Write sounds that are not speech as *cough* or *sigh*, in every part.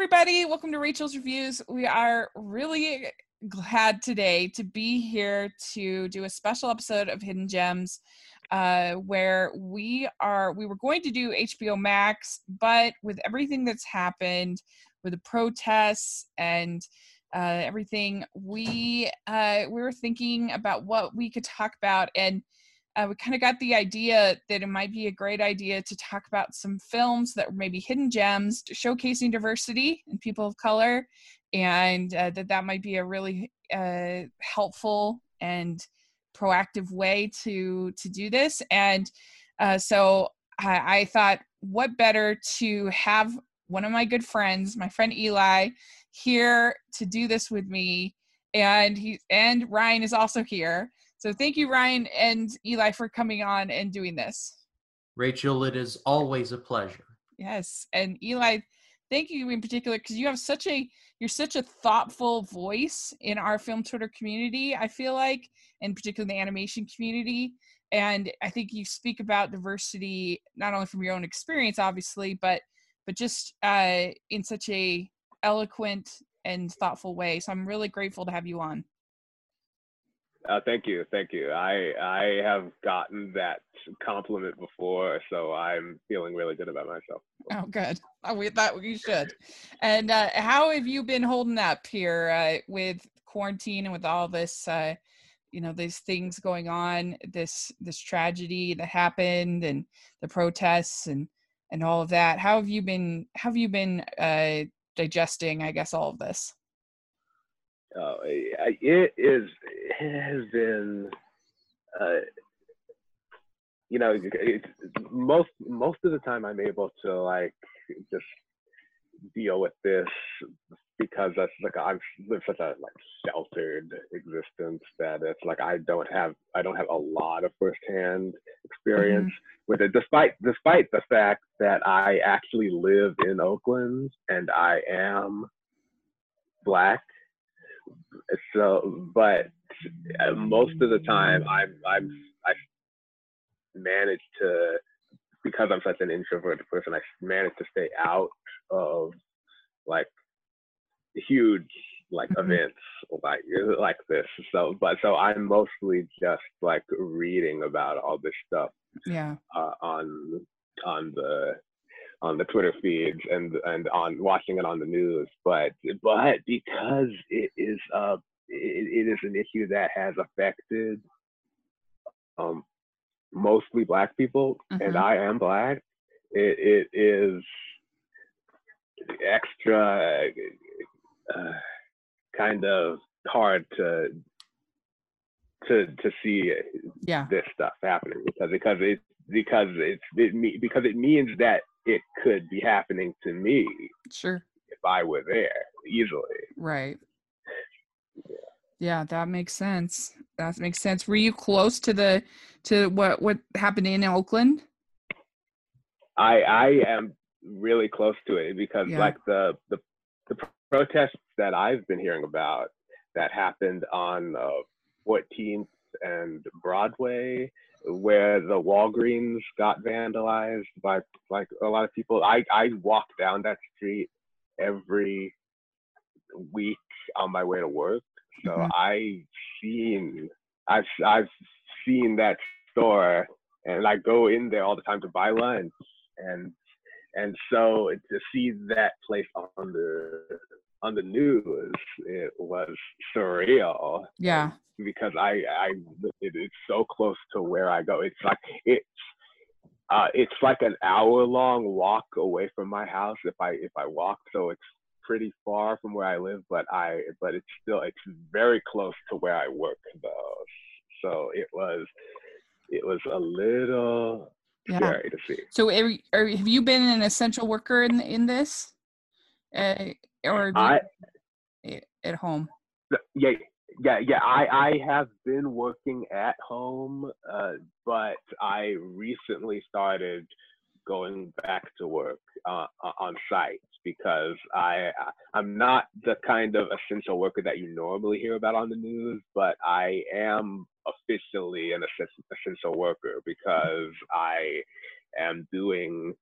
everybody. Welcome to Rachel's Reviews. We are really glad today to be here to do a special episode of Hidden Gems uh, where we are we were going to do HBO Max, but with everything that's happened with the protests and uh, everything, we uh, we were thinking about what we could talk about and uh, we kind of got the idea that it might be a great idea to talk about some films that were maybe hidden gems showcasing diversity and people of color and uh, that that might be a really uh, helpful and proactive way to to do this. And uh, so I, I thought what better to have one of my good friends my friend eli here to do this with me and he and ryan is also here so thank you, Ryan and Eli, for coming on and doing this. Rachel, it is always a pleasure. Yes, and Eli, thank you in particular because you have such a you're such a thoughtful voice in our film Twitter community. I feel like, and particularly the animation community, and I think you speak about diversity not only from your own experience, obviously, but but just uh, in such a eloquent and thoughtful way. So I'm really grateful to have you on. Uh, thank you, thank you. I I have gotten that compliment before, so I'm feeling really good about myself. Oh, good. Oh, we thought you should. And uh, how have you been holding up here uh, with quarantine and with all this, uh, you know, these things going on, this this tragedy that happened, and the protests and and all of that? How have you been? How have you been uh, digesting? I guess all of this. Uh, it is it has been uh, you know it's, most most of the time i'm able to like just deal with this because that's like I've lived such a like sheltered existence that it's like I don't have I don't have a lot of firsthand experience mm-hmm. with it, despite despite the fact that I actually live in Oakland and I am black so but uh, most of the time i'm i'm i manage to because i'm such an introverted person i manage to stay out of like huge like mm-hmm. events like like this so but so i'm mostly just like reading about all this stuff yeah uh, on on the on the Twitter feeds and and on watching it on the news. But but because it is uh it, it is an issue that has affected um mostly black people mm-hmm. and I am black, it, it is extra uh, kind of hard to to to see yeah. this stuff happening because because it because it's it me because it means that it could be happening to me. Sure. If I were there easily. Right. Yeah. yeah, that makes sense. That makes sense. Were you close to the to what what happened in Oakland? I I am really close to it because yeah. like the the the protests that I've been hearing about that happened on uh, 14th and Broadway where the Walgreens got vandalized by like a lot of people. I I walk down that street every week on my way to work, so mm-hmm. I seen I've I've seen that store, and I go in there all the time to buy lunch, and and so to see that place on the on the news, it was surreal. Yeah. Because I, I, it, it's so close to where I go. It's like it's, uh, it's like an hour long walk away from my house if I if I walk. So it's pretty far from where I live, but I, but it's still it's very close to where I work though. So it was, it was a little yeah. scary to see. So are, are, have you been an essential worker in in this? Uh, or I, at home? Yeah, yeah, yeah. I I have been working at home, uh, but I recently started going back to work uh, on site because I I'm not the kind of essential worker that you normally hear about on the news, but I am officially an essential worker because I am doing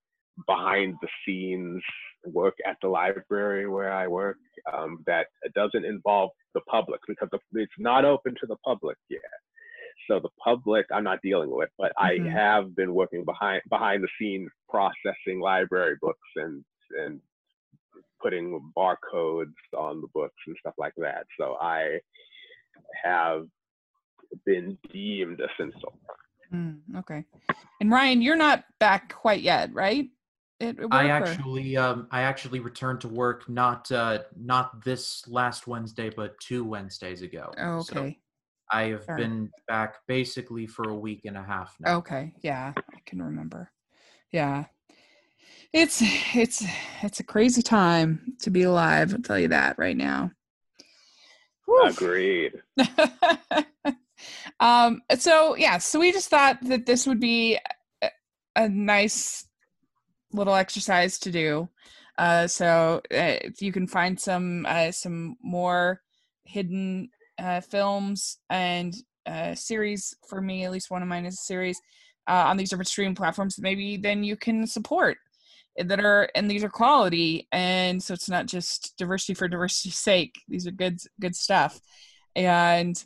behind the scenes work at the library where I work um, that doesn't involve the public because it's not open to the public yet. So the public I'm not dealing with, but mm-hmm. I have been working behind behind the scenes processing library books and and putting barcodes on the books and stuff like that. So I have been deemed essential. Mm, okay. And Ryan, you're not back quite yet, right? I actually, um, I actually returned to work not uh, not this last Wednesday, but two Wednesdays ago. Oh, okay. So I have been back basically for a week and a half now. Okay, yeah, I can remember. Yeah, it's it's it's a crazy time to be alive. I'll tell you that right now. Whew. Agreed. *laughs* um. So yeah. So we just thought that this would be a, a nice little exercise to do. Uh, so uh, if you can find some uh, some more hidden uh, films and uh, series for me, at least one of mine is a series uh, on these different streaming platforms maybe then you can support that are and these are quality. And so it's not just diversity for diversity's sake. These are good good stuff. And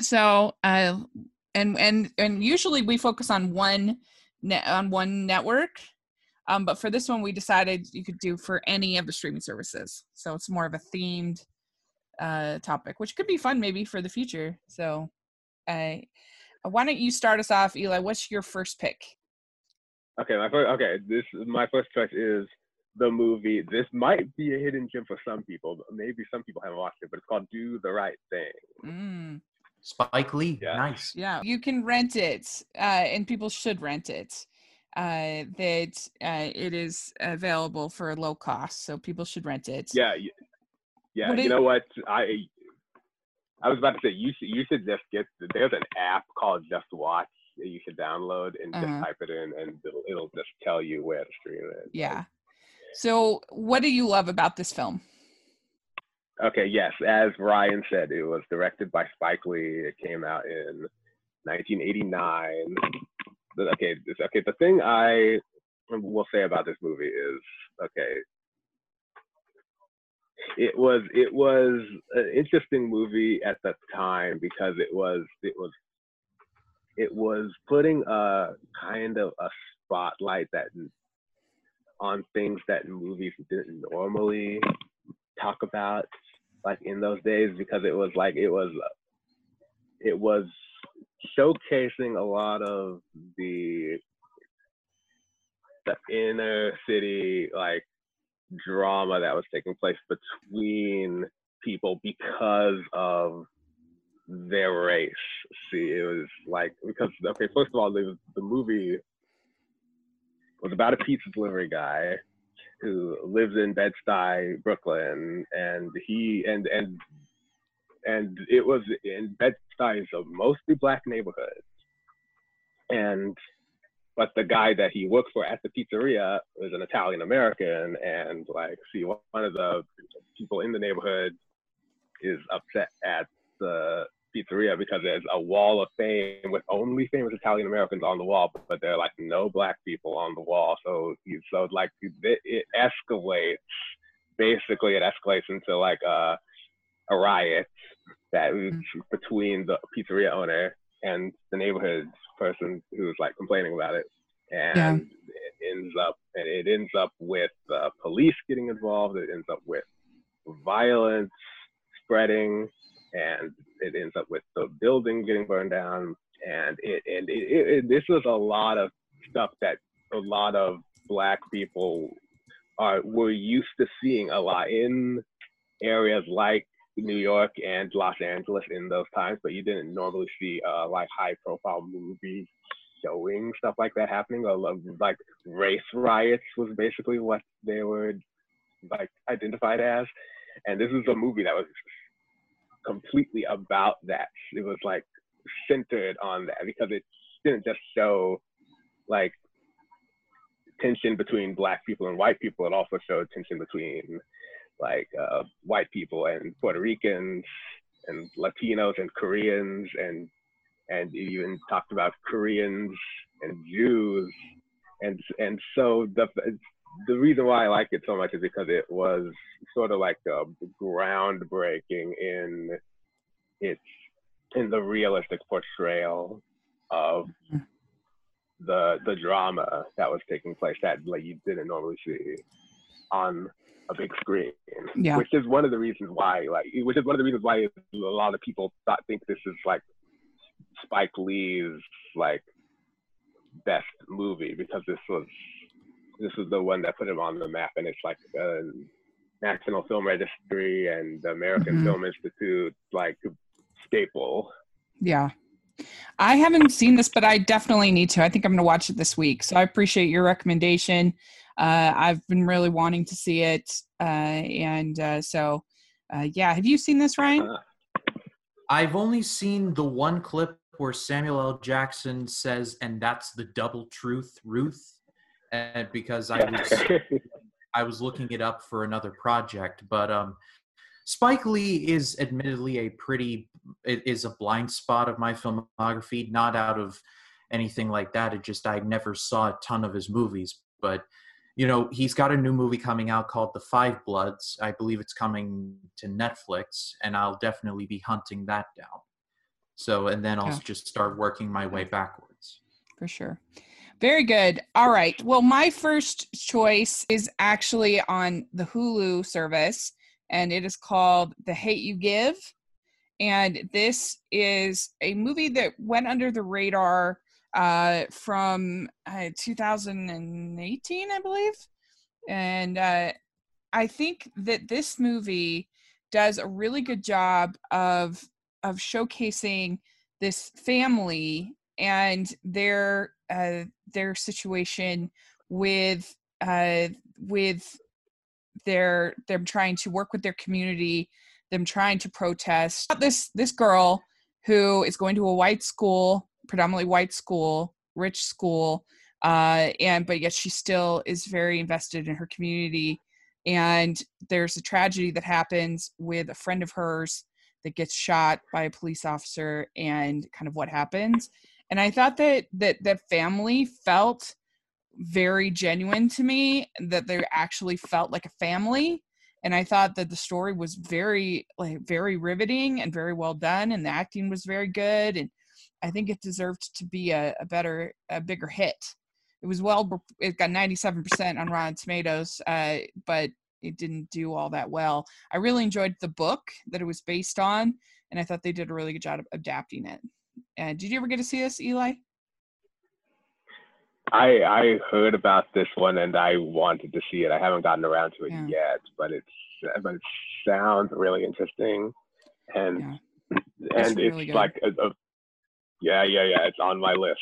so and and and usually we focus on one net on one network um but for this one we decided you could do for any of the streaming services so it's more of a themed uh topic which could be fun maybe for the future so uh why don't you start us off eli what's your first pick Okay, my first. Okay, this my first choice is the movie. This might be a hidden gem for some people. Maybe some people haven't watched it, but it's called Do the Right Thing. Mm. Spike Lee, yeah. nice. Yeah, you can rent it, uh, and people should rent it. Uh, that uh, it is available for a low cost, so people should rent it. Yeah, yeah. you know what? I I was about to say you should you should just get. There's an app called Just Watch that you should download and uh-huh. just type it in, and it'll, it'll just tell you where to stream it. Yeah. So, what do you love about this film? Okay, yes, as Ryan said, it was directed by Spike Lee. It came out in 1989. Okay, okay. The thing I will say about this movie is okay. It was it was an interesting movie at the time because it was it was it was putting a kind of a spotlight that on things that movies didn't normally talk about like in those days because it was like it was it was showcasing a lot of the the inner city like drama that was taking place between people because of their race. See, it was like because okay, first of all, the the movie was about a pizza delivery guy who lives in Bed Stuy, Brooklyn, and he and and and it was in Bed Stuy is a mostly black neighborhood, and but the guy that he works for at the pizzeria is an Italian American, and like see one of the people in the neighborhood is upset at the pizzeria because there's a wall of fame with only famous Italian Americans on the wall, but there are like no black people on the wall. So so like it, it escalates. Basically, it escalates into like a a riot that mm-hmm. between the pizzeria owner and the neighborhood person who's like complaining about it, and yeah. it ends up and it ends up with uh, police getting involved. It ends up with violence spreading and it ends up with the building getting burned down and it and it, it, this was a lot of stuff that a lot of black people are were used to seeing a lot in areas like New York and Los Angeles in those times, but you didn't normally see uh, like high profile movies showing stuff like that happening. Like race riots was basically what they were like identified as, and this is a movie that was completely about that. It was like centered on that because it didn't just show like tension between black people and white people. It also showed tension between like uh, white people and Puerto Ricans and Latinos and Koreans and and even talked about Koreans and Jews and and so the the reason why I like it so much is because it was sort of like a groundbreaking in its in the realistic portrayal of mm-hmm. the the drama that was taking place that like you didn't normally see on a big screen. Yeah. Which is one of the reasons why like which is one of the reasons why a lot of people thought think this is like Spike Lee's like best movie because this was this is the one that put him on the map and it's like a National Film Registry and the American mm-hmm. Film Institute like staple. Yeah. I haven't seen this, but I definitely need to. I think I'm going to watch it this week. So I appreciate your recommendation. Uh, I've been really wanting to see it. Uh, and uh, so, uh, yeah. Have you seen this, Ryan? I've only seen the one clip where Samuel L. Jackson says, and that's the double truth, Ruth. And because I was, *laughs* I was looking it up for another project, but um, Spike Lee is admittedly a pretty it is a blind spot of my filmography, not out of anything like that. It just I never saw a ton of his movies, but you know he's got a new movie coming out called The Five Bloods. I believe it's coming to Netflix, and I'll definitely be hunting that down. So, and then I'll yeah. just start working my way backwards. For sure. Very good. All right. Well, my first choice is actually on the Hulu service and it is called The Hate You Give. And this is a movie that went under the radar uh, from uh, 2018, I believe. And uh, I think that this movie does a really good job of of showcasing this family and their uh, their situation with uh, with they're them trying to work with their community them trying to protest. This this girl who is going to a white school predominantly white school rich school uh, and but yet she still is very invested in her community. And there's a tragedy that happens with a friend of hers that gets shot by a police officer and kind of what happens and i thought that that that family felt very genuine to me that they actually felt like a family. And i thought that the story was very like very riveting and very well done and the acting was very good and i think it deserved to be a, a better a bigger hit. It was well it got 97% on rotten tomatoes uh, but it didn't do all that well. I really enjoyed the book that it was based on and i thought they did a really good job of adapting it and did you ever get to see this eli I I heard about this one and I wanted to see it. I haven't gotten around to it yeah. yet, but it's but it sounds really interesting, and yeah. and it's, really like a, a, yeah yeah yeah it's on my list.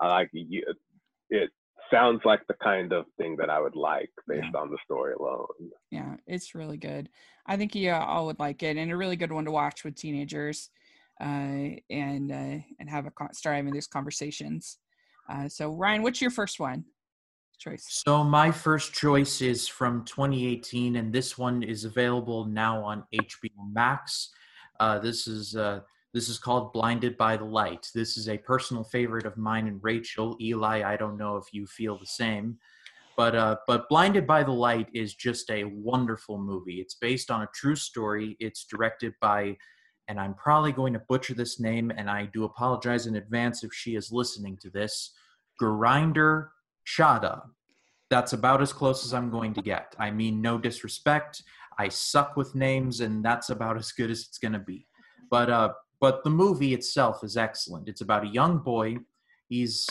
I like it. Sounds like the kind of thing that I would like based yeah. on the story alone. Yeah, it's really good. I think you all would like it, and a really good one to watch with teenagers, uh, and uh, and have a start having these conversations. Uh, so Ryan, what's your first one? Choice. So my first choice is from 2018, and this one is available now on HBO Max. Uh, this is uh, this is called Blinded by the Light. This is a personal favorite of mine and Rachel. Eli, I don't know if you feel the same, but uh, but Blinded by the Light is just a wonderful movie. It's based on a true story. It's directed by and I'm probably going to butcher this name, and I do apologize in advance if she is listening to this. Grinder Chadha. That's about as close as I'm going to get. I mean, no disrespect. I suck with names, and that's about as good as it's going to be. But uh, but the movie itself is excellent. It's about a young boy. He's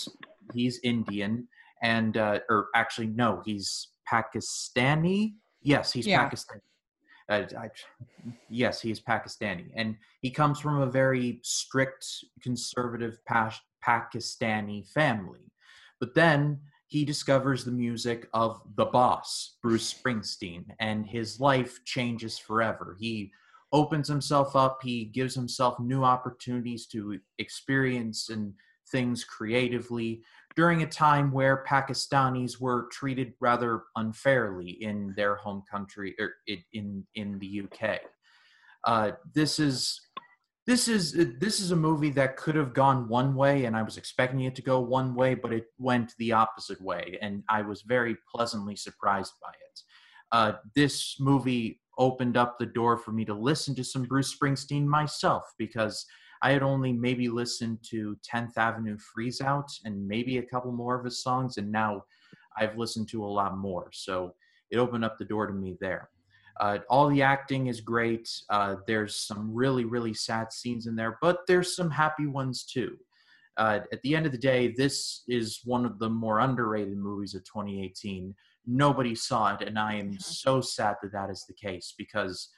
he's Indian, and uh, or actually no, he's Pakistani. Yes, he's yeah. Pakistani. Uh, I, yes, he is Pakistani, and he comes from a very strict, conservative Pakistani family. But then he discovers the music of the boss, Bruce Springsteen, and his life changes forever. He opens himself up, he gives himself new opportunities to experience and things creatively during a time where Pakistanis were treated rather unfairly in their home country or er, in in the UK. Uh, this is this is this is a movie that could have gone one way and i was expecting it to go one way but it went the opposite way and i was very pleasantly surprised by it uh, this movie opened up the door for me to listen to some bruce springsteen myself because i had only maybe listened to 10th avenue freeze out and maybe a couple more of his songs and now i've listened to a lot more so it opened up the door to me there uh, all the acting is great. Uh, there's some really, really sad scenes in there, but there's some happy ones too. Uh, at the end of the day, this is one of the more underrated movies of 2018. Nobody saw it, and I am so sad that that is the case because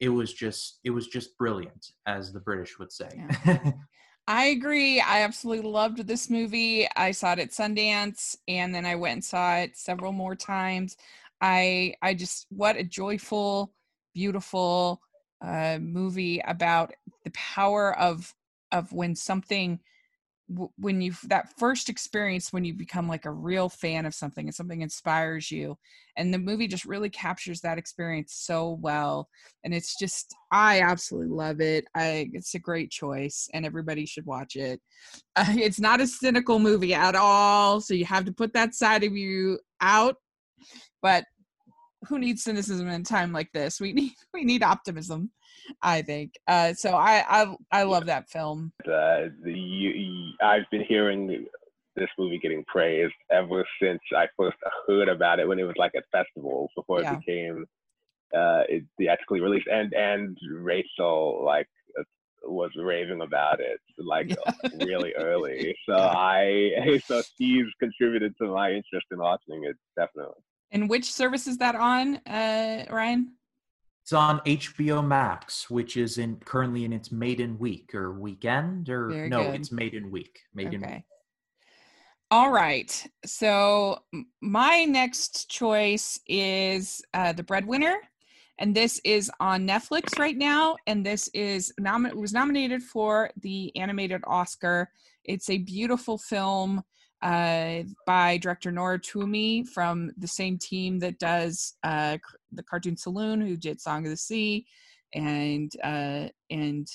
it was just it was just brilliant, as the British would say. Yeah. *laughs* I agree. I absolutely loved this movie. I saw it at Sundance and then I went and saw it several more times. I I just what a joyful, beautiful uh, movie about the power of of when something when you that first experience when you become like a real fan of something and something inspires you and the movie just really captures that experience so well and it's just i absolutely love it i it's a great choice and everybody should watch it. Uh, *laughs* it's not a cynical movie at all so you have to put that side of you out but who needs cynicism in a time like this? We need *laughs* we need optimism. I think. Uh, so I I I love that film. Uh, the, I've been hearing this movie getting praised ever since I first heard about it when it was like at festivals before yeah. it became uh, it theatrically released, and and Rachel like uh, was raving about it like yeah. *laughs* really early. So I *laughs* so she's contributed to my interest in watching it definitely. And which service is that on, uh, Ryan? It's on HBO Max, which is in currently in its maiden week or weekend or Very no, good. it's maiden week. Maiden okay. week. All right. So my next choice is uh, The Breadwinner, and this is on Netflix right now. And this is nom- was nominated for the animated Oscar. It's a beautiful film uh, by director Nora Twomey from the same team that does uh, the Cartoon Saloon, who did Song of the Sea and uh, and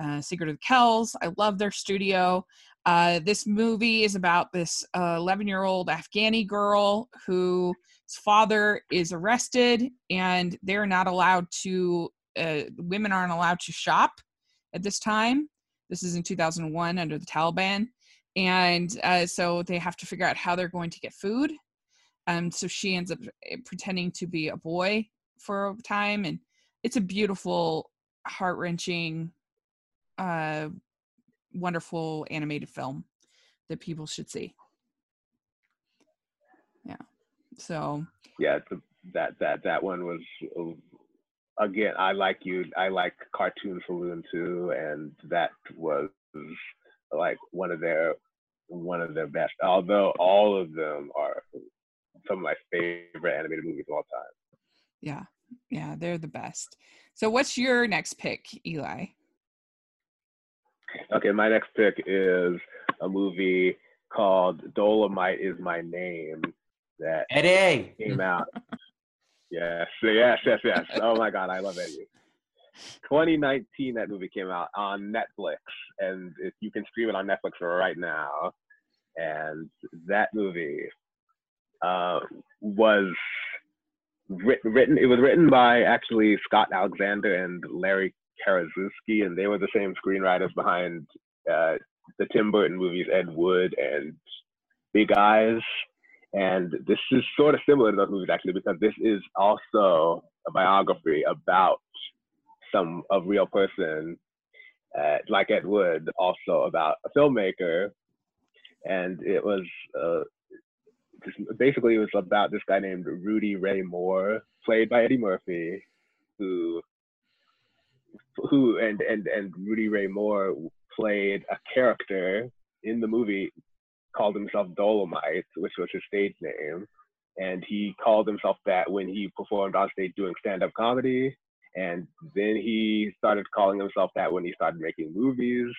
uh, Secret of the Kells. I love their studio. Uh, this movie is about this 11 year old Afghani girl whose father is arrested, and they're not allowed to. Uh, women aren't allowed to shop at this time. This is in 2001 under the Taliban and uh, so they have to figure out how they're going to get food. Um so she ends up eh, pretending to be a boy for a time and it's a beautiful heart-wrenching uh wonderful animated film that people should see. Yeah so. Yeah that that that one was uh, again i like you i like cartoon saloon too and that was like one of their one of their best. Although all of them are some of my favorite animated movies of all time. Yeah, yeah, they're the best. So, what's your next pick, Eli? Okay, my next pick is a movie called Dolomite is My Name that Eddie came out. yes, yes, yes, yes. Oh my God, I love Eddie. 2019 that movie came out on Netflix, and if you can stream it on Netflix right now. And that movie uh, was written, written. It was written by actually Scott Alexander and Larry Karaszewski, and they were the same screenwriters behind uh, the Tim Burton movies Ed Wood and Big Eyes. And this is sort of similar to those movies actually, because this is also a biography about some a real person, uh, like Ed Wood, also about a filmmaker, and it was uh, basically it was about this guy named Rudy Ray Moore, played by Eddie Murphy, who who and and and Rudy Ray Moore played a character in the movie called himself Dolomite, which was his stage name. And he called himself that when he performed on stage doing stand-up comedy. And then he started calling himself that when he started making movies.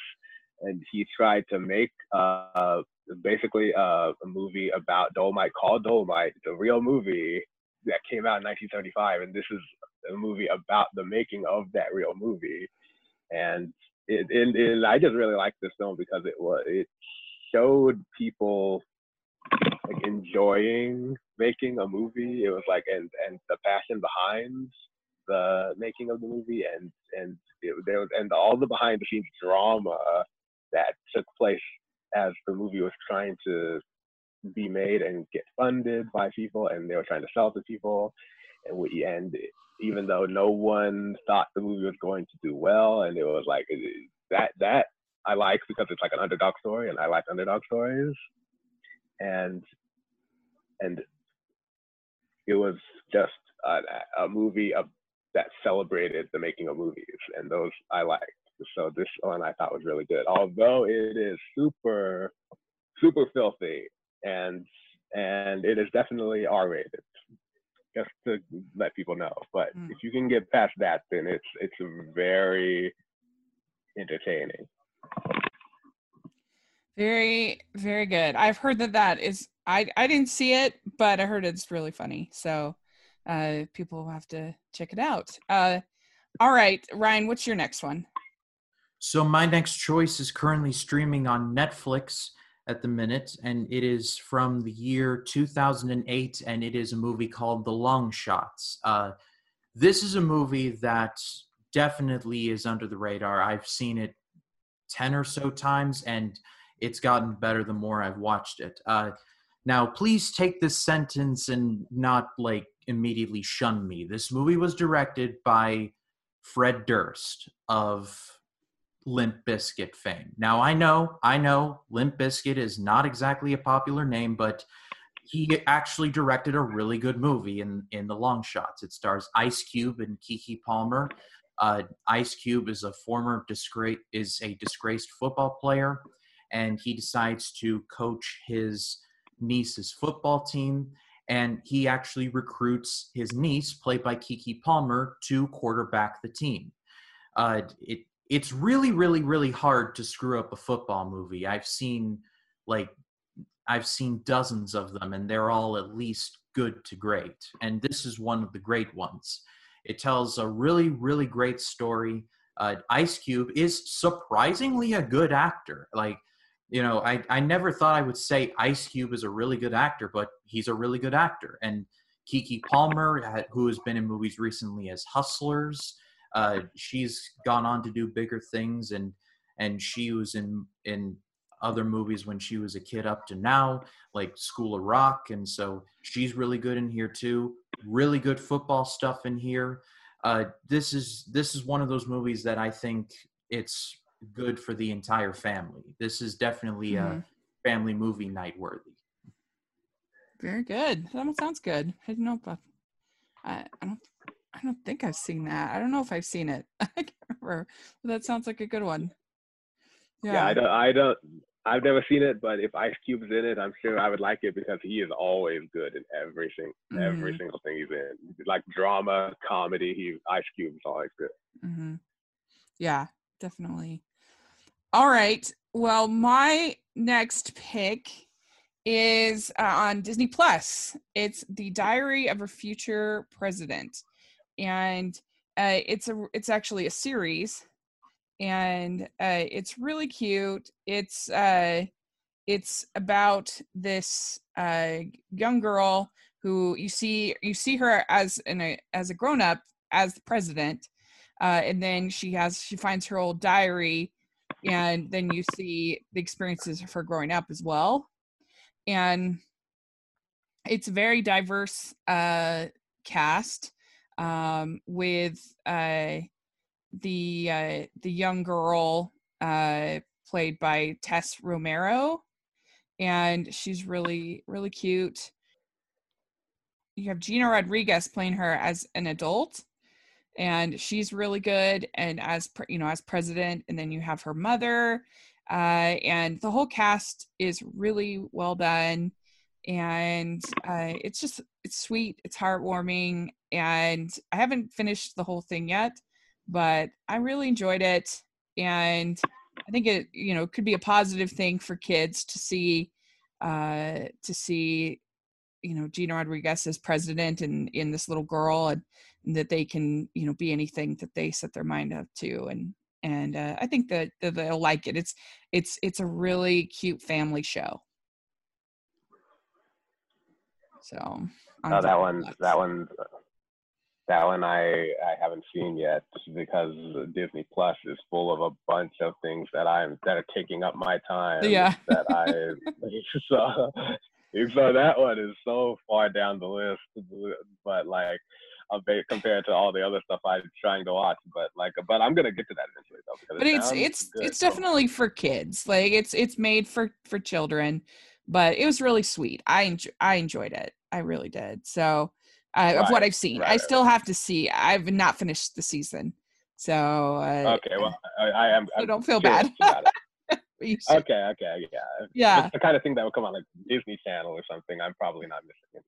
And he tried to make uh, basically uh, a movie about Dolomite called Dolomite, the real movie that came out in 1975. And this is a movie about the making of that real movie. And it, and, and I just really liked this film because it was it showed people like enjoying making a movie. It was like and and the passion behind the making of the movie and and it, there was and all the behind the scenes drama that took place as the movie was trying to be made and get funded by people and they were trying to sell to people and we and even though no one thought the movie was going to do well and it was like that that I like because it's like an underdog story and I like underdog stories. And and it was just a, a movie of, that celebrated the making of movies, and those I liked. So this one I thought was really good, although it is super, super filthy, and and it is definitely R-rated, just to let people know. But mm. if you can get past that, then it's it's very entertaining. Very, very good. I've heard that that is. I I didn't see it, but I heard it's really funny. So uh, people will have to check it out. Uh, all right, Ryan, what's your next one? So my next choice is currently streaming on Netflix at the minute, and it is from the year 2008, and it is a movie called The Long Shots. Uh, this is a movie that definitely is under the radar. I've seen it 10 or so times, and it's gotten better the more I've watched it. Uh, now, please take this sentence and not like immediately shun me. This movie was directed by Fred Durst of Limp Bizkit fame. Now, I know, I know Limp Bizkit is not exactly a popular name, but he actually directed a really good movie in, in The Long Shots. It stars Ice Cube and Keke Palmer. Uh, Ice Cube is a former disgrace is a disgraced football player, and he decides to coach his niece's football team and he actually recruits his niece, played by Keke Palmer, to quarterback the team. Uh, it it's really, really, really hard to screw up a football movie. I've seen like I've seen dozens of them, and they're all at least good to great. And this is one of the great ones. It tells a really, really great story. Uh, Ice Cube is surprisingly a good actor. Like you know, I, I never thought I would say Ice Cube is a really good actor, but he's a really good actor. And Keke Palmer, who has been in movies recently as Hustlers, uh, she's gone on to do bigger things, and and she was in in other movies when she was a kid up to now, like School of Rock, and so she's really good in here too. Really good football stuff in here. Uh, this is this is one of those movies that I think it's good for the entire family. This is definitely mm-hmm. a family movie night worthy. Very good. That sounds good. I don't know about. I, I don't. I don't think I've seen that. I don't know if I've seen it. *laughs* I can't remember. But that sounds like a good one. Yeah. yeah, I don't. I don't. I've never seen it, but if Ice Cube's in it, I'm sure I would like it because he is always good in everything, mm-hmm. every single thing he's in. Like drama, comedy, he Ice Cube's is always good. Mm-hmm. Yeah, definitely. All right. Well, my next pick is uh, on Disney Plus. It's The Diary of a Future President, and uh, it's a it's actually a series, and uh, it's really cute. It's uh, it's about this uh, young girl who you see you see her as a, as a grown up as the president, uh, and then she has she finds her old diary and then you see the experiences of her growing up as well. And it's a very diverse uh, cast um, with uh, the uh, the young girl uh, played by Tess Romero, and she's really really cute. You have Gina Rodriguez playing her as an adult, and she's really good and as you know as president and then you have her mother uh, and the whole cast is really well done and uh, it's just it's sweet it's heartwarming and i haven't finished the whole thing yet but i really enjoyed it and i think it you know could be a positive thing for kids to see uh to see you know Gina Rodriguez as president and in this little girl and, that they can you know be anything that they set their mind up to and and uh, I think that, that they'll like it. It's it's it's a really cute family show. So I'm Oh, that one, that one, that one I I haven't seen yet because Disney Plus is full of a bunch of things that I'm that are taking up my time. Yeah. That I *laughs* *laughs* so so that one is so far down the list, but like. Compared to all the other stuff I'm trying to watch, but like, but I'm gonna get to that eventually though. But it it's it's good, it's so- definitely for kids like it's it's made for for children but it was really sweet i enjoy, i enjoyed it i really did so uh, of what i've seen right, i right, still have to see i've not finished the season so uh, Okay, well, I, I am. so don't feel bad about it. *laughs* You should- Okay, okay, yeah. yeah It's the kind of thing that would come on like Disney Channel or something. I'm probably not missing it.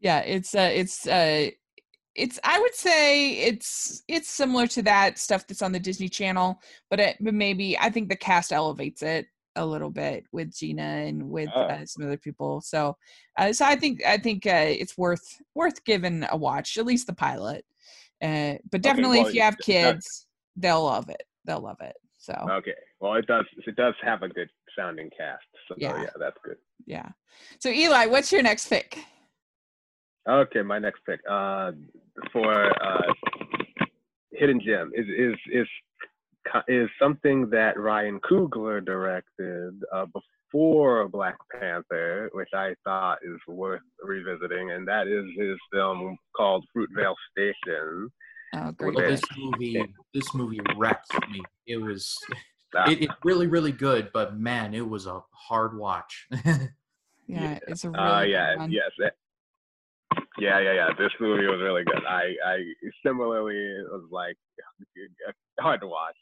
yeah it's uh it's uh it's i would say it's it's similar to that stuff that's on the disney channel but it but maybe i think the cast elevates it a little bit with gina and with Oh. uh, some other people so uh, so i think i think uh, it's worth worth giving a watch at least the pilot uh, but definitely well, if you have kids they'll love it they'll love it so Okay, well, it does. It does have a good sounding cast. So Yeah. yeah, that's good. yeah so eli what's your next pick Okay, my next pick uh, for uh, Hidden Gem is is is is something that Ryan Coogler directed uh, before Black Panther, which I thought is worth revisiting, and that is his film called Fruitvale Station. oh great Well, Well, this movie, this movie wrecked me. It was, Uh, it, really, really good, but man, it was a hard watch. *laughs* yeah it's a really Uh, yeah, one. yes. Yeah, yeah, yeah. This movie was really good. I, I similarly it was like hard to watch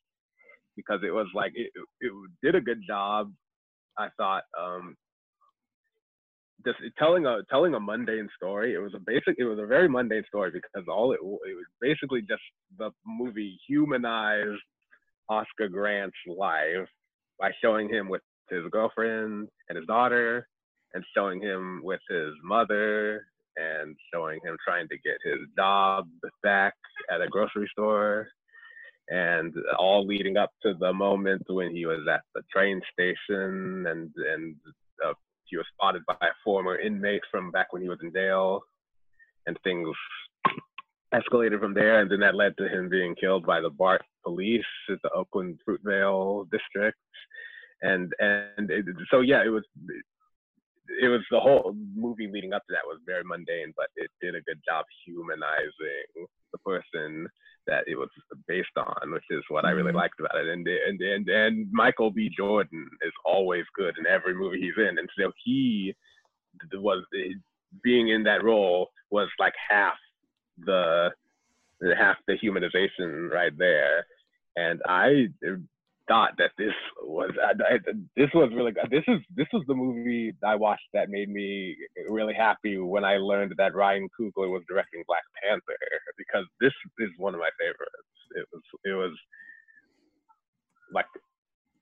because it was like it, it did a good job. I thought, um, just telling a telling a mundane story. It was a basic. It was a very mundane story because all it it was basically just the movie humanized Oscar Grant's life by showing him with his girlfriend and his daughter and showing him with his mother and showing him trying to get his job back at a grocery store and all leading up to the moment when he was at the train station and and uh, he was spotted by a former inmate from back when he was in jail and things escalated from there and then that led to him being killed by the BART police at the Oakland Fruitvale district. And and it, so yeah it was it was the whole movie leading up to that was very mundane, but it did a good job humanizing the person that it was based on, which is what I really Mhm. liked about it. And and and and Michael B. Jordan is always good in every movie he's in, and so he was being in that role was like half the half the humanization right there. And I thought that this was I, I, this was really good. This is this was the movie I watched that made me really happy when I learned that Ryan Coogler was directing Black Panther because this is one of my favorites. It was it was like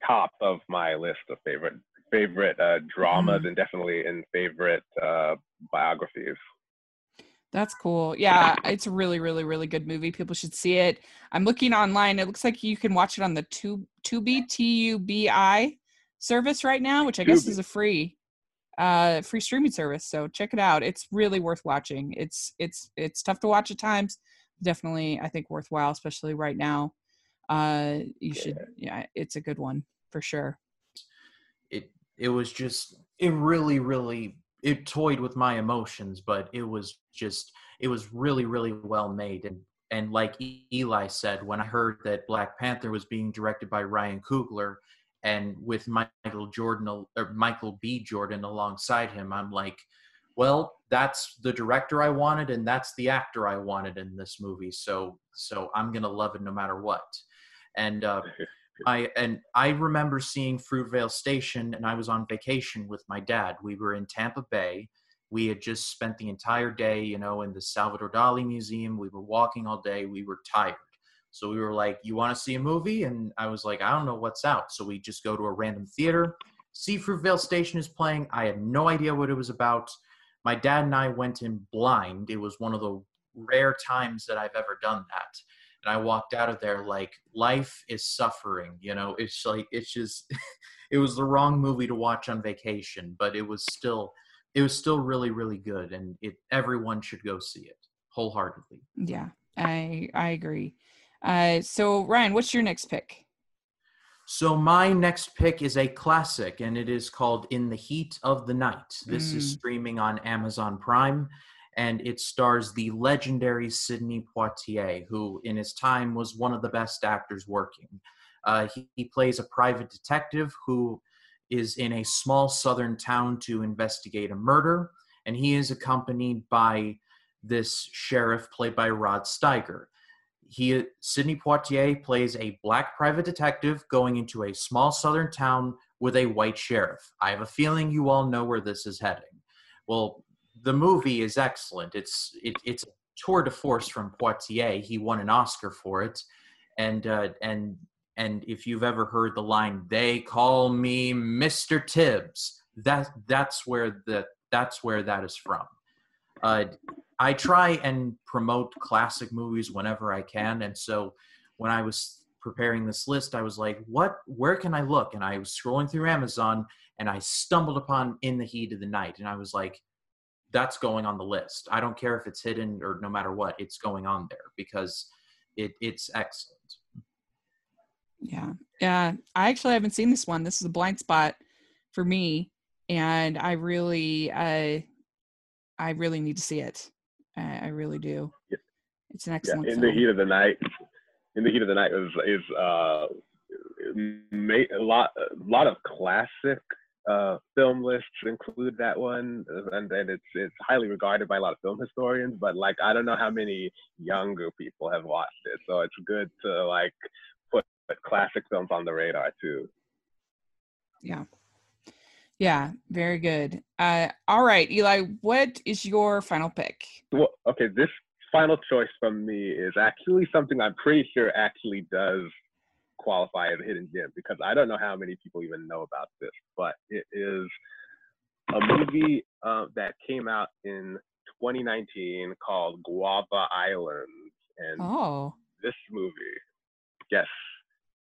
top of my list of favorite favorite uh, dramas Mhm. and definitely in favorite uh, biographies. That's cool. Yeah, it's a really, really, really good movie. People should see it. I'm looking online. It looks like you can watch it on the Tube Tubi T U B I service right now, which I guess is a free uh free streaming service. So check it out. It's really worth watching. It's it's it's tough to watch at times. Definitely I think worthwhile, especially right now. Uh you should yeah, it's a good one for sure. it it was just it really really it toyed with my emotions but it was just it was really really well made. And and like eli said when i heard that black panther was being directed by ryan coogler and with michael jordan or michael b. Jordan alongside him i'm like well that's the director i wanted and that's the actor i wanted in this movie. So so i'm gonna love it no matter what. And uh *laughs* I and I remember seeing Fruitvale Station, and I was on vacation with my dad. We were in Tampa Bay. We had just spent the entire day, you know, in the Salvador Dali Museum. We were walking all day. We were tired, so we were like, "You want to see a movie?" And I was like, "I don't know what's out." So we just go to a random theater. See Fruitvale Station is playing. I had no idea what it was about. My dad and I went in blind. It was one of the rare times that I've ever done that and I walked out of there like life is suffering. You know, it's like it's just *laughs* it was the wrong movie to watch on vacation, but it was still it was still really really good, and it everyone should go see it wholeheartedly. Yeah, I I agree. Uh, so Ryan, what's your next pick? So my next pick is a classic, and it is called "In the Heat of the Night." This mm. is streaming on Amazon Prime and it stars the legendary Sidney Poitier, who in his time was one of the best actors working. Uh, he, he, plays a private detective who is in a small southern town to investigate a murder, and he is accompanied by this sheriff played by Rod Steiger. He Sidney Poitier plays a black private detective going into a small southern town with a white sheriff. I have a feeling you all know where this is heading. Well, the movie is excellent. It's it, it's a tour de force from Poitier. He won an Oscar for it, and uh, and and if you've ever heard the line "They call me Mr. Tibbs," that that's where the that's where that is from. Uh, I try and promote classic movies whenever I can, and so when I was preparing this list, I was like, "What? Where can I look?" And I was scrolling through Amazon, and I stumbled upon "In the Heat of the Night," and I was like, that's going on the list. I don't care if it's hidden or no matter what, it's going on there because it it's excellent. Yeah. Yeah. I actually haven't seen this one. This is a blind spot for me. And I really uh I really need to see it. I, I really do. Yeah. It's an excellent yeah, in film. the heat of the night. In the heat of the night is is uh made a lot a lot of classic uh, film lists include that one, and, and it's it's highly regarded by a lot of film historians. But like, I don't know how many younger people have watched it, so it's good to like put, put classic films on the radar too. Yeah, yeah, very good. Uh, all right, Eli, what is your final pick? Well, okay, this final choice from me is actually something I'm pretty sure actually does qualify as a hidden gem because I don't know how many people even know about this, but it is a movie uh, that came out in 2019 called Guava Island. And oh. this movie, yes,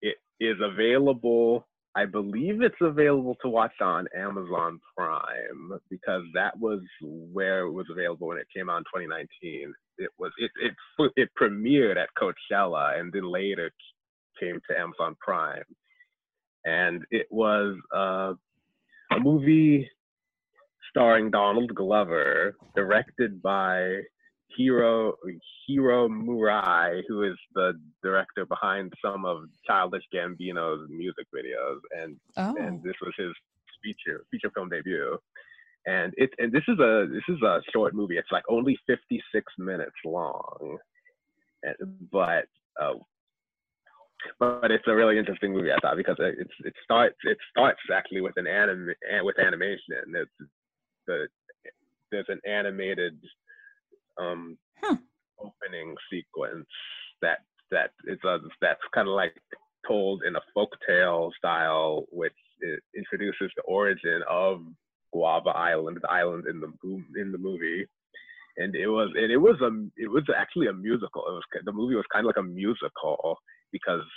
it is available. I believe it's available to watch on Amazon Prime because that was where it was available when it came out in 2019. It was it it it premiered at Coachella and then later came to Amazon Prime, and it was uh, a movie starring Donald Glover, directed by Hiro Hiro Murai, who is the director behind some of Childish Gambino's music videos, and oh. and this was his feature feature film debut. And it and this is a this is a short movie. It's like only 56 minutes long, and, but uh, but it's a really interesting movie I thought because it, it starts it starts actually with an anime with animation. It's the there's an animated um, huh. opening sequence that that is a, that's kind of like told in a folktale style, which introduces the origin of Guava Island, the island in the in the movie. And it was and it was a it was actually a musical. It was the movie was kind of like a musical because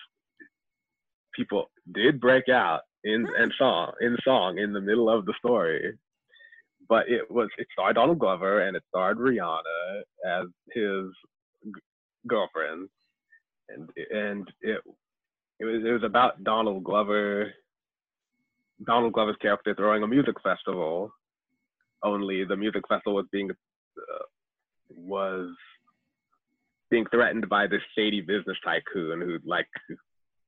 people did break out in and song in song in the middle of the story. But it was it starred Donald Glover and it starred Rihanna as his g- girlfriend, and and it it was it was about Donald Glover, Donald Glover's character throwing a music festival. Only the music festival was being uh, was being threatened by this shady business tycoon who like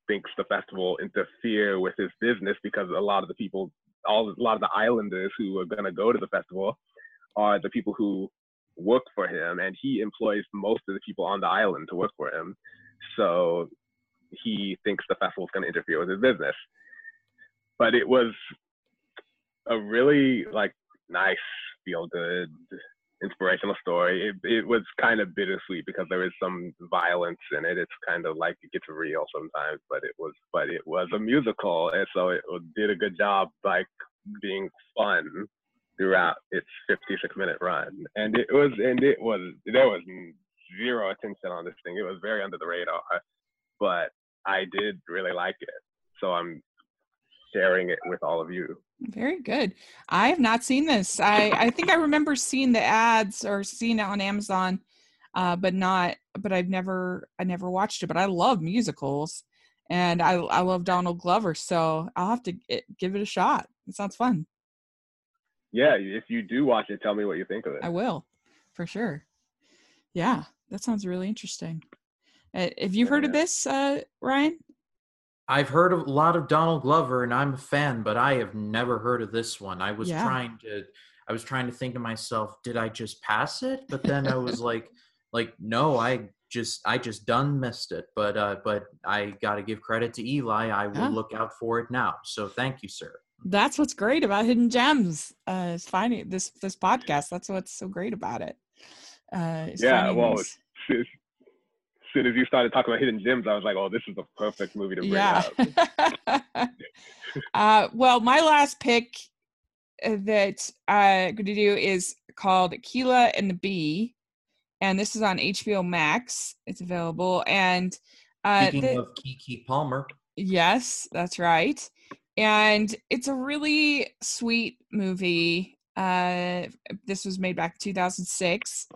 thinks the festival interfere with his business because a lot of the people all a lot of the islanders who are going to go to the festival are the people who work for him and he employs most of the people on the island to work for him. So he thinks the festival is going to interfere with his business. But it was a really like nice feel good inspirational story. It, it was kind of bittersweet because there is some violence in it. It's kind of like it gets real sometimes, but it was but it was a musical, and so it did a good job like being fun throughout its 56 minute run. And it was and it was there was zero attention on this thing. It was very under the radar, but I did really like it. So I'm sharing it with all of you. Very good. I have not seen this. I I think I remember seeing the ads or seeing it on Amazon, uh, but not. But I've never I never watched it. But I love musicals, and I I love Donald Glover. So I'll have to give it a shot. It sounds fun. Yeah, if you do watch it, tell me what you think of it. I will, for sure. Yeah, that sounds really interesting. Uh, have you heard of this, uh, Ryan? I've heard a lot of Donald Glover and I'm a fan, but I have never heard of this one. I was yeah. trying to I was trying to think to myself, did I just pass it? But then I was like *laughs* like no, I just I just done missed it. But uh but I got to give credit to Eli. I will yeah. look out for it now. So thank you, sir. That's what's great about Hidden Gems. Uh is finding this this podcast. That's what's so great about it. Uh yeah, well, it's, it's, soon as you started talking about hidden gems, I was like, oh, this is the perfect movie to bring yeah. up. *laughs* uh, well, my last pick uh, that I'm going to do is called Akeelah and the Bee. And this is on HBO Max. It's available. And uh, speaking the, of Keke Palmer, yes, that's right. And it's a really sweet movie. Uh, this was made back in 2006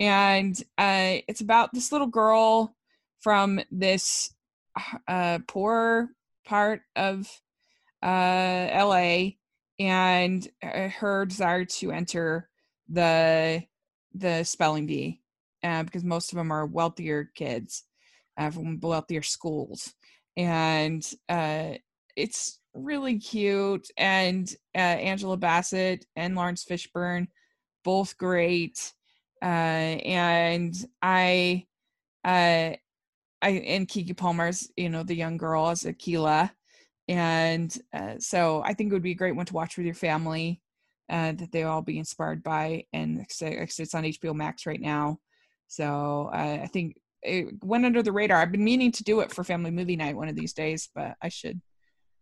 and uh, it's about this little girl from this uh, poor part of uh, LA and uh, her desire to enter the the spelling bee uh, because most of them are wealthier kids uh, from wealthier schools. And uh, it's really cute and uh, angela bassett and laurence fishburne both great uh, and I, uh, I and Keke Palmer's, you know, the young girl as Akeelah, and uh, so I think it would be a great one to watch with your family. Uh, that they all be inspired by, and it's on HBO Max right now. So uh, I think it went under the radar. I've been meaning to do it for family movie night one of these days, but I should,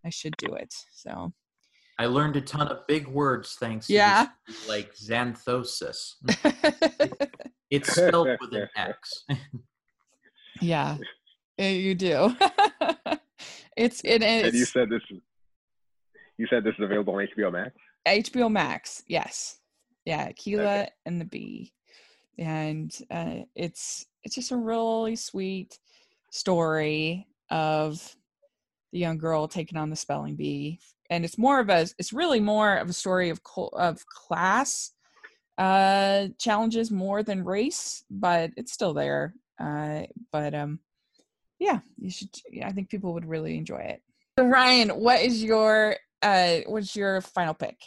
I should do it. So I learned a ton of big words thanks yeah. to this, like xanthosis. *laughs* it's spelled with an *laughs* X. *laughs* yeah, you do. it's it is. And you said this. You said this is available on HBO Max. HBO Max, yes, yeah, Keela okay. and the Bee, and uh, it's it's just a really sweet story of the young girl taking on the spelling bee and it's more of a it's really more of a story of of class uh challenges more than race but it's still there uh but um yeah you should i think people would really enjoy it. So ryan what is your uh what's your final pick?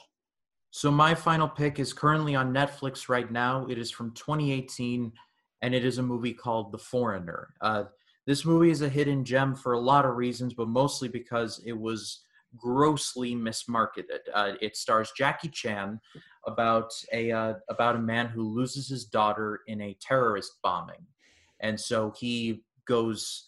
So my final pick is currently on netflix right now. It is from 2018 and it is a movie called the foreigner. Uh this movie is a hidden gem for a lot of reasons, but mostly because it was grossly mismarketed. Uh, it stars Jackie Chan about a uh, about a man who loses his daughter in a terrorist bombing, and so he goes.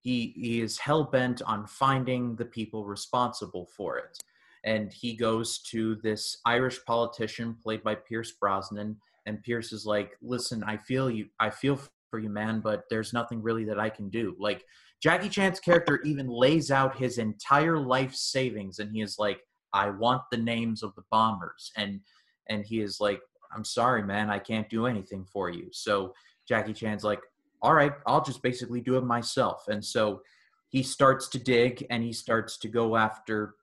He he is hell bent on finding the people responsible for it, and he goes to this Irish politician played by Pierce Brosnan. And Pierce is like, "Listen, I feel you. I feel for you, man, but there's nothing really that I can do. Like Jackie Chan's character even lays out his entire life savings and he is like, I want the names of the bombers. And and he is like, I'm sorry, man, I can't do anything for you. So Jackie Chan's like, all right, I'll just basically do it myself. And so he starts to dig and he starts to go after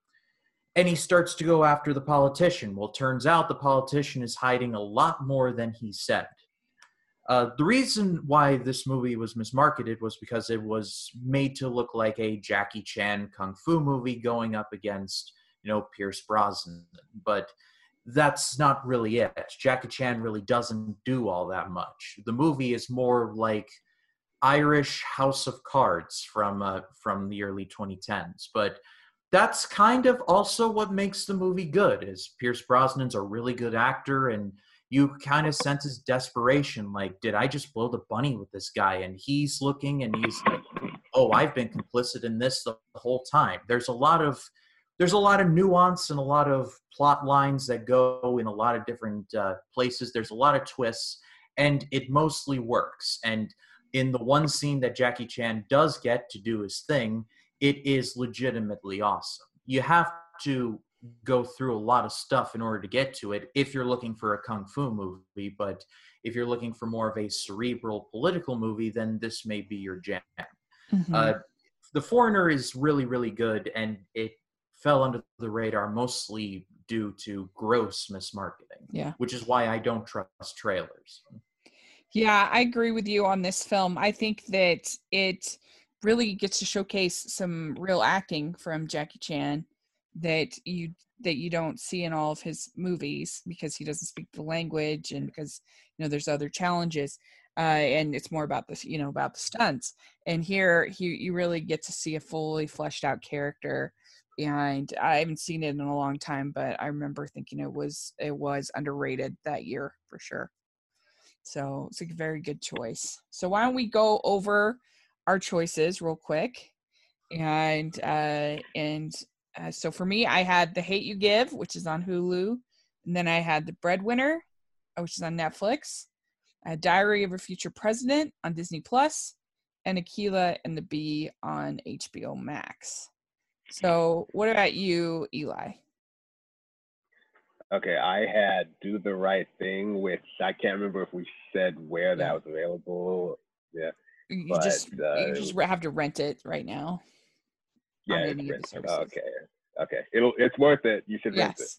and he starts to go after the politician. Well, turns out the politician is hiding a lot more than he said. Uh, the reason why this movie was mismarketed was because it was made to look like a Jackie Chan kung fu movie going up against, you know, Pierce Brosnan. But that's not really it. Jackie Chan really doesn't do all that much. The movie is more like Irish House of Cards from uh, from the early 2010s. But that's kind of also what makes the movie good. Is Pierce Brosnan's a really good actor and you kind of sense his desperation like did i just blow the bunny with this guy and he's looking and he's like oh i've been complicit in this the whole time there's a lot of there's a lot of nuance and a lot of plot lines that go in a lot of different uh, places there's a lot of twists and it mostly works. And in the one scene that Jackie Chan does get to do his thing, it is legitimately awesome. You have to go through a lot of stuff in order to get to it if you're looking for a kung fu movie, but if you're looking for more of a cerebral political movie, then this may be your jam. Mm-hmm. Uh, the Foreigner is really, really good, and it fell under the radar mostly due to gross mismarketing. Yeah. Which is why I don't trust trailers. Yeah, I agree with you on this film. I think that it really gets to showcase some real acting from Jackie Chan that you that you don't see in all of his movies because he doesn't speak the language and because you know there's other challenges uh, and it's more about this you know about the stunts. And here he, you really get to see a fully fleshed out character and i haven't seen it in a long time but i remember thinking it was it was underrated that year for sure. So it's a very good choice. So why don't we go over our choices real quick and uh and uh, so for me, I had The Hate You Give, which is on Hulu, and then I had The Breadwinner, uh, which is on Netflix. I Diary of a Future President on Disney Plus, and Akeelah and the Bee on HBO Max. So, what about you, Eli? Okay, I had Do the Right Thing, which I can't remember if we said where that was available. Yeah. You but, just uh, you just have to rent it right now yeah, it's okay, okay. It'll it's worth it. You should yes, it.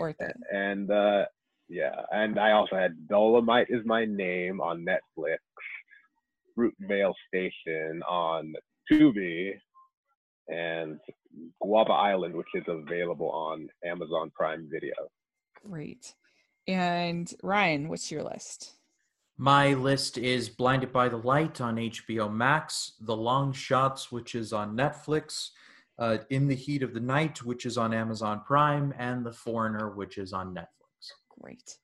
Worth it. And uh, yeah, and I also had Dolomite is my name on Netflix, Fruitvale Station on Tubi, and Guava Island, which is available on Amazon Prime Video. Great. And Ryan, what's your list? My list is Blinded by the Light on HBO Max, The Long Shots, which is on Netflix, uh, In the Heat of the Night, which is on Amazon Prime, and The Foreigner, which is on Netflix. Great.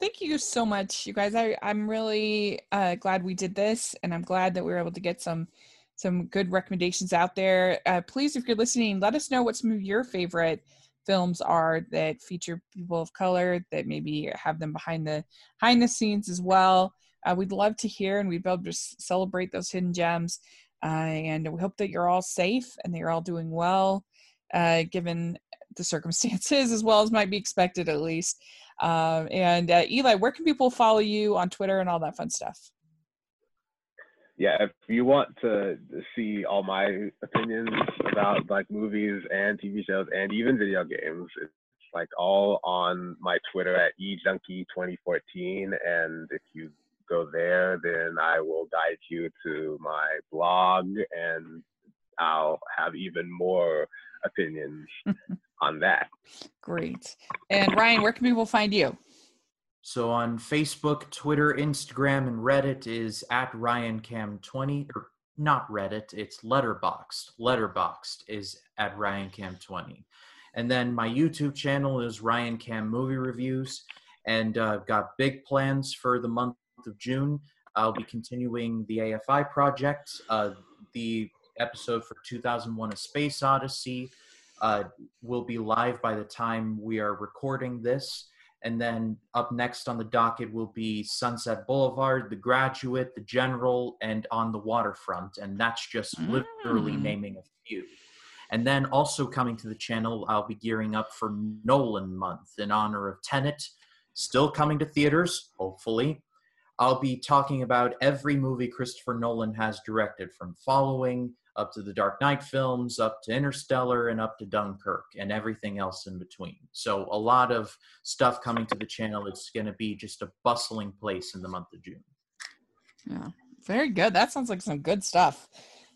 Thank you so much, you guys. I, I'm really uh, glad we did this, and I'm glad that we were able to get some some good recommendations out there. Uh, please, if you're listening, let us know what some of your favorite films are that feature people of color that maybe have them behind the behind the scenes as well. Uh, we'd love to hear, and we'd be able to celebrate those hidden gems. Uh, and we hope that you're all safe and that you're all doing well, uh, given the circumstances, *laughs* as well as might be expected at least. Um, and uh, Eli, where can people follow you on Twitter and all that fun stuff? Yeah, if you want to see all my opinions about like movies and TV shows and even video games, it's like all on my Twitter at eJunkie2014. And if you go there, then I will guide you to my blog and I'll have even more opinions *laughs* on that. Great. And Ryan, where can people find you? So on Facebook, Twitter, Instagram, and Reddit is at RyanCam20, or not Reddit, it's Letterboxd. Letterboxd is at RyanCam20. And then my YouTube channel is Ryan Cam Movie Reviews, and uh, I've got big plans for the month of June. I'll be continuing the AFI project. Uh, the episode for 2001 A Space Odyssey uh, will be live by the time we are recording this. And then up next on the docket will be Sunset Boulevard, The Graduate, The General, and On the Waterfront. And that's just mm. literally naming a few. And then also coming to the channel, I'll be gearing up for Nolan Month in honor of Tenet, still coming to theaters, hopefully. I'll be talking about every movie Christopher Nolan has directed, from Following up to the Dark Knight films, up to Interstellar, and up to Dunkirk, and everything else in between. So, a lot of stuff coming to the channel. It's going to be just a bustling place in the month of June. Yeah, very good. That sounds like some good stuff.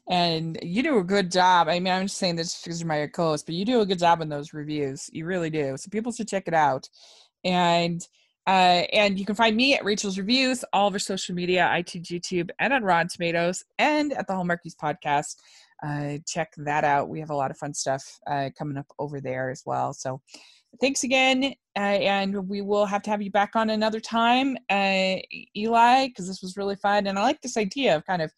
And you do a good job. I mean, I'm just saying this because you're my co-host, but you do a good job in those reviews. You really do. So people should check it out. And uh, and you can find me at Rachel's Reviews, all of our social media, YouTube, and on Rotten Tomatoes, and at the Hallmarkies podcast. Uh, check that out. We have a lot of fun stuff uh, coming up over there as well. So thanks again. Uh, and we will have to have you back on another time, uh, Eli, because this was really fun. And I like this idea of kind of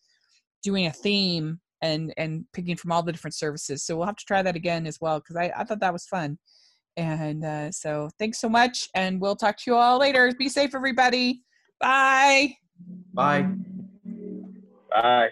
doing a theme and and picking from all the different services. So we'll have to try that again as well because I, I thought that was fun. And uh, so thanks so much. And we'll talk to you all later. Be safe, everybody. Bye. Bye. Bye.